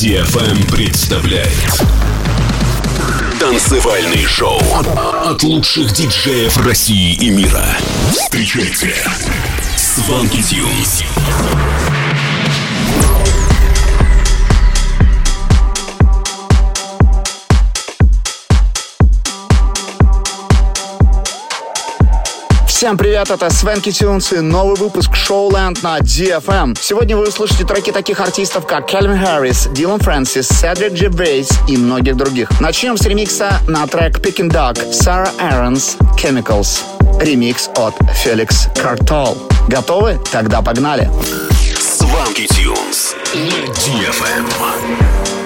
DFM представляет Танцевальный шоу от лучших диджеев России и мира. Встречайте Сванки Тюнс. Всем привет, это Свенки Тюнс и новый выпуск Showland на DFM. Сегодня вы услышите треки таких артистов, как Кельвин Харрис, Дилан Фрэнсис, Седрик Джебейс и многих других. Начнем с ремикса на трек Picking Dog Сара Эронс Chemicals. Ремикс от Феликс Картол. Готовы? Тогда погнали. Сванки Тюнс DFM.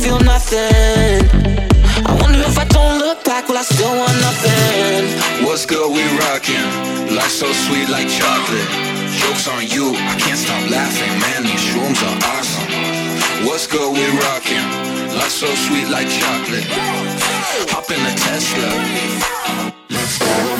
feel nothing. I wonder if I don't look back, will I still want nothing? What's good, we rocking. Life so sweet like chocolate. Jokes on you, I can't stop laughing, man. These shrooms are awesome. What's good, we rocking. Life so sweet like chocolate. Hop in the Tesla. Let's go.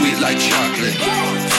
Sweet like chocolate.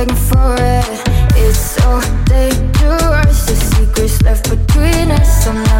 begging for it. It's so dangerous. The secrets left between us. I'm not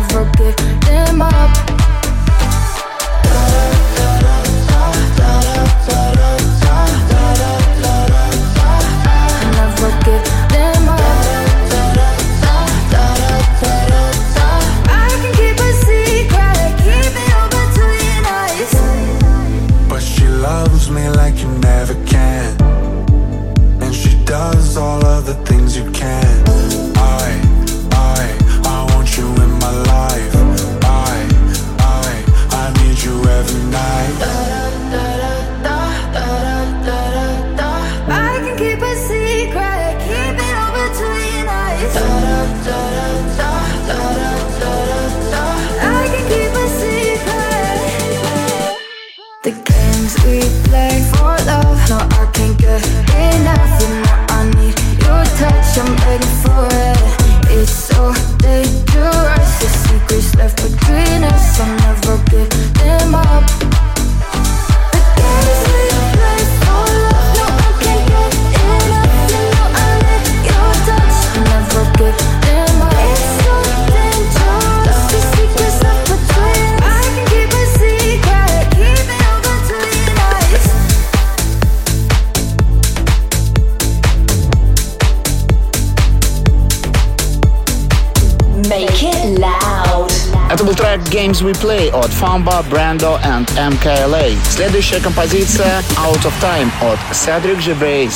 MKLA. Следующая композиция Out of Time от Cedric Gervais.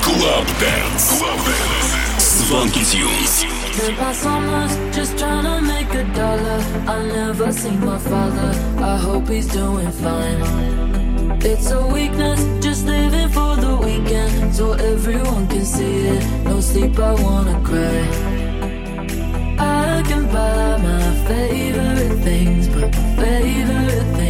Club Dance. Club Dance. Swanky Tunes. Spent my summers just trying to make a dollar. I never seen my father. I hope he's doing fine. It's a weakness, just living for the weekend. So everyone can see it. No sleep, I wanna cry. I can buy my favorite things, but my favorite things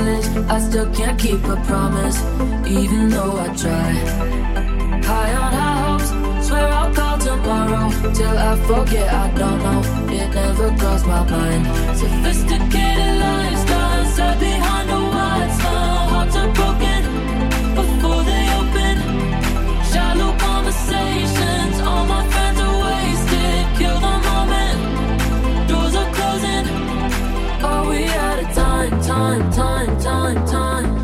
honest, I still can't keep a promise, even though I try. High on high hopes, swear I'll call tomorrow. Till I forget, I don't know. It never crossed my mind. Sophisticated lifestyle set behind the white smile. Hearts are broken before they open. Shallow conversations. time, time, time, time.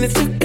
minutes to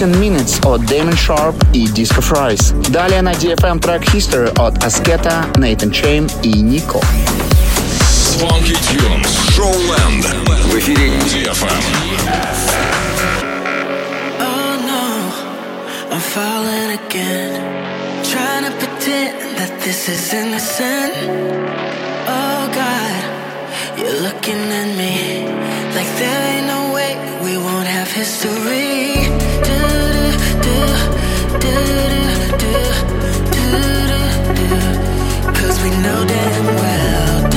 15 Minutes от Damon Sharpe и Disco Fries. Далее на DFM Track History от Аскета, Natan Chaim и Nico. Swanky Tunes, Showland. В эфире DFM. Oh, I'm falling again. Trying to pretend that this is innocent. Oh God, you're looking at me like there ain't no history. Cause we know damn well.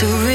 Have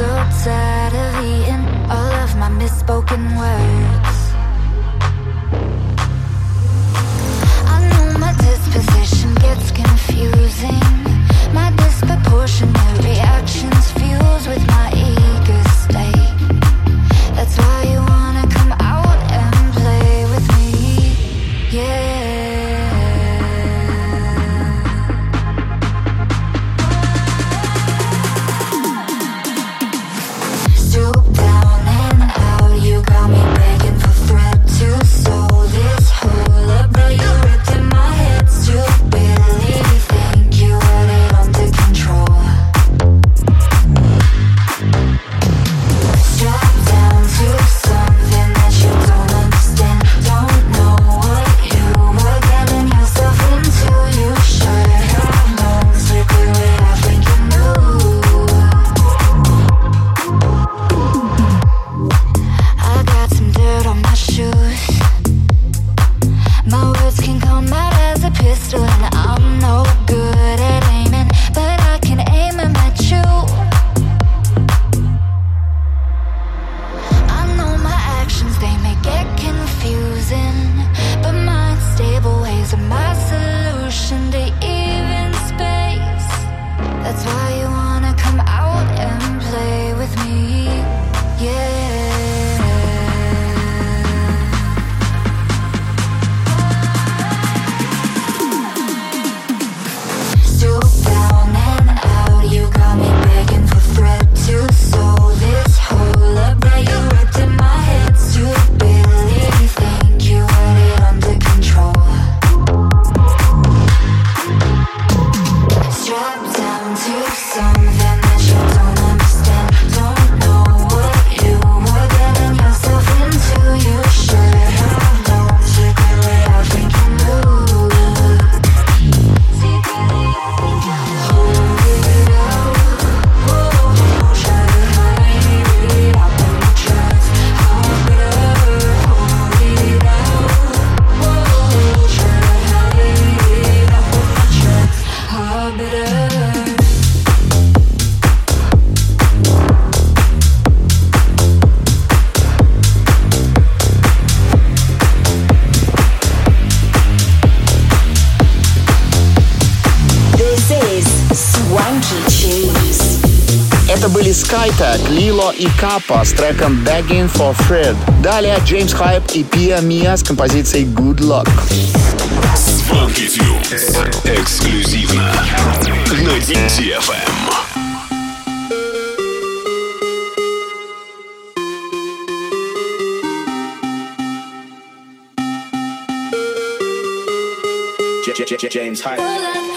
so tired И Капа с треком Begging for Fred. Далее Джеймс Хайп и Пиа Мия с композицией Good Luck. Funky Few. Эксклюзивно на DTFM. James Hyde.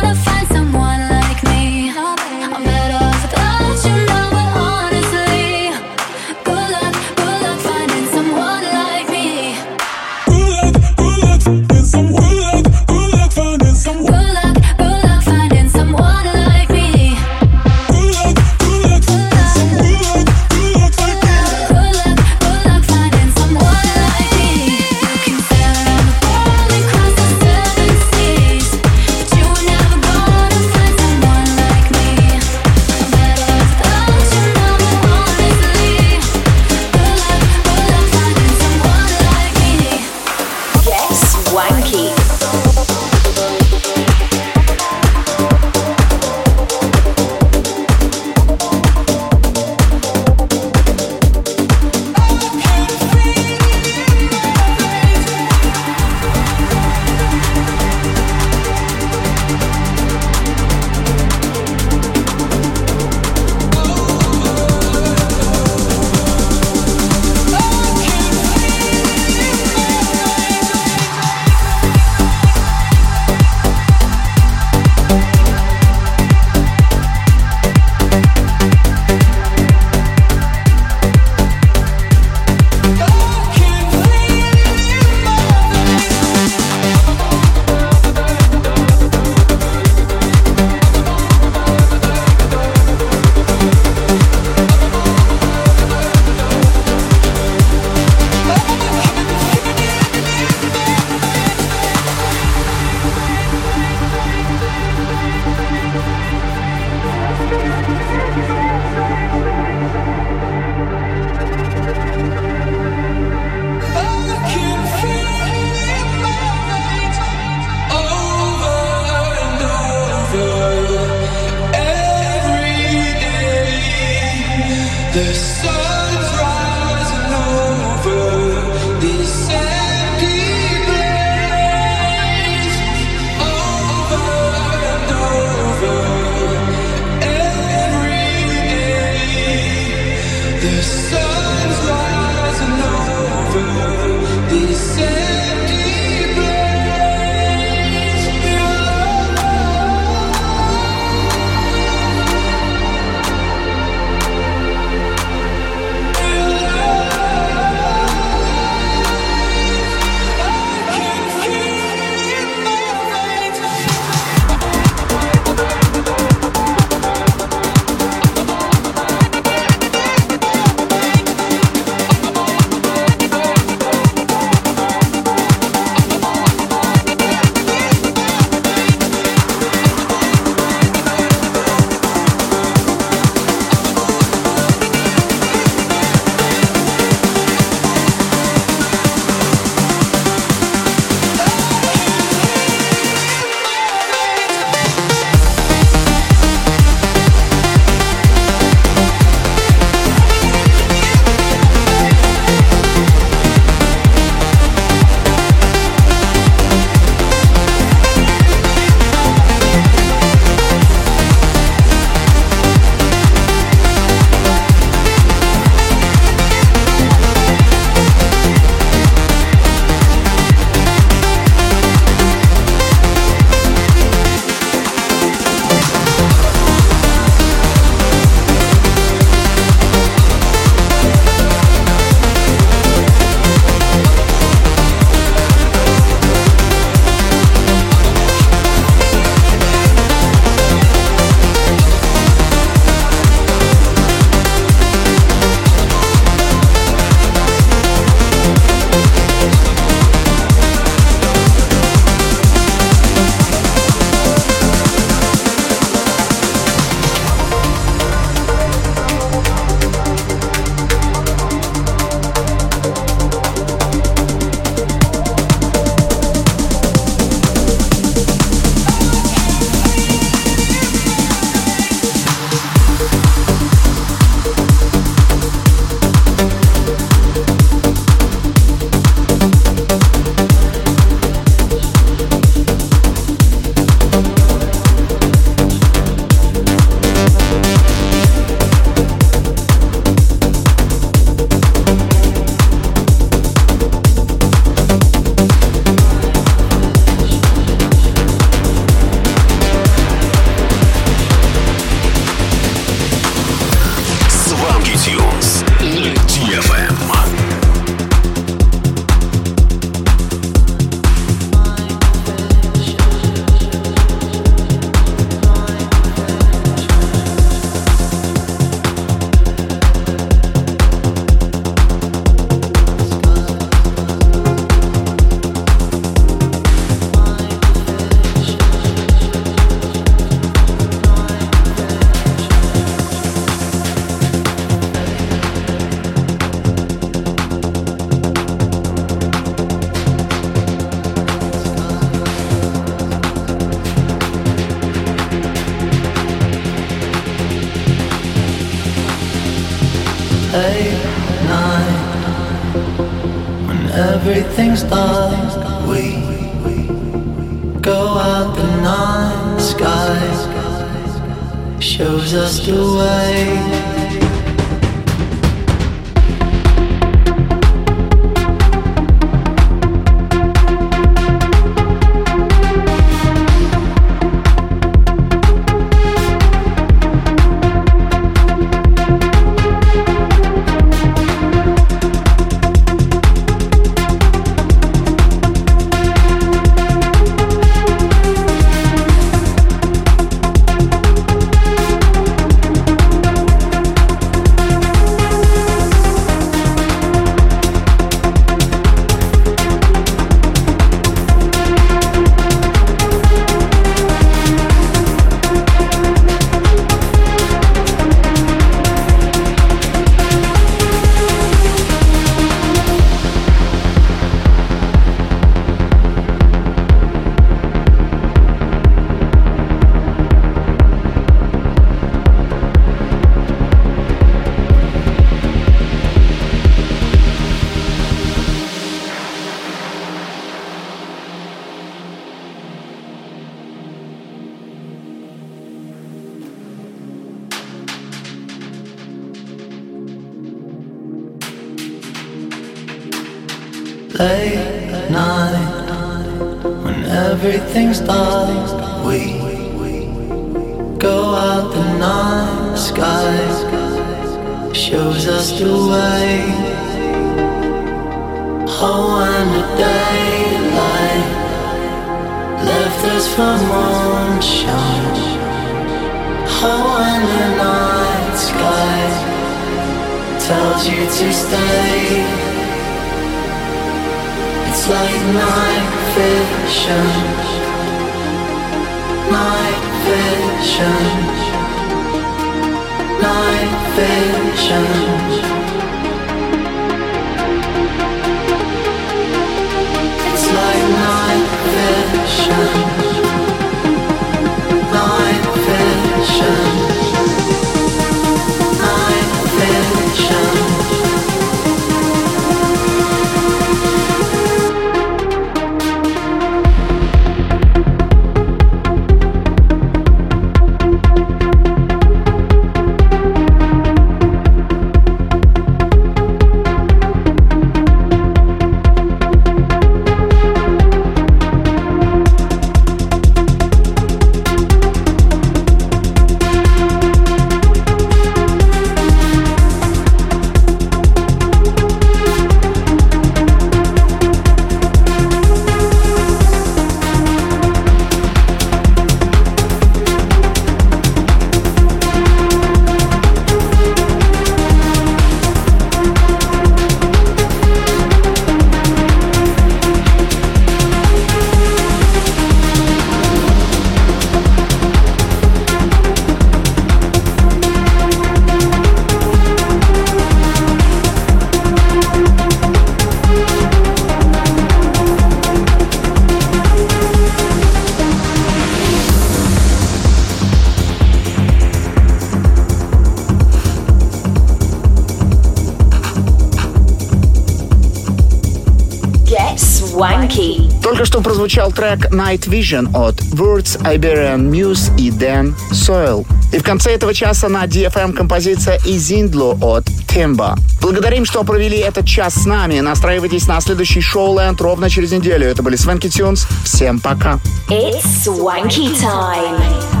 Прозвучал трек Night Vision от Words, Iberian Muse и Dan Soil. И в конце этого часа на DFM композиция Изиндло от Timba. Благодарим, что провели этот час с нами. Настраивайтесь на следующий шоу-ленд ровно через неделю. Это были Свенки Тюнс. Всем пока. It's Swanky Time.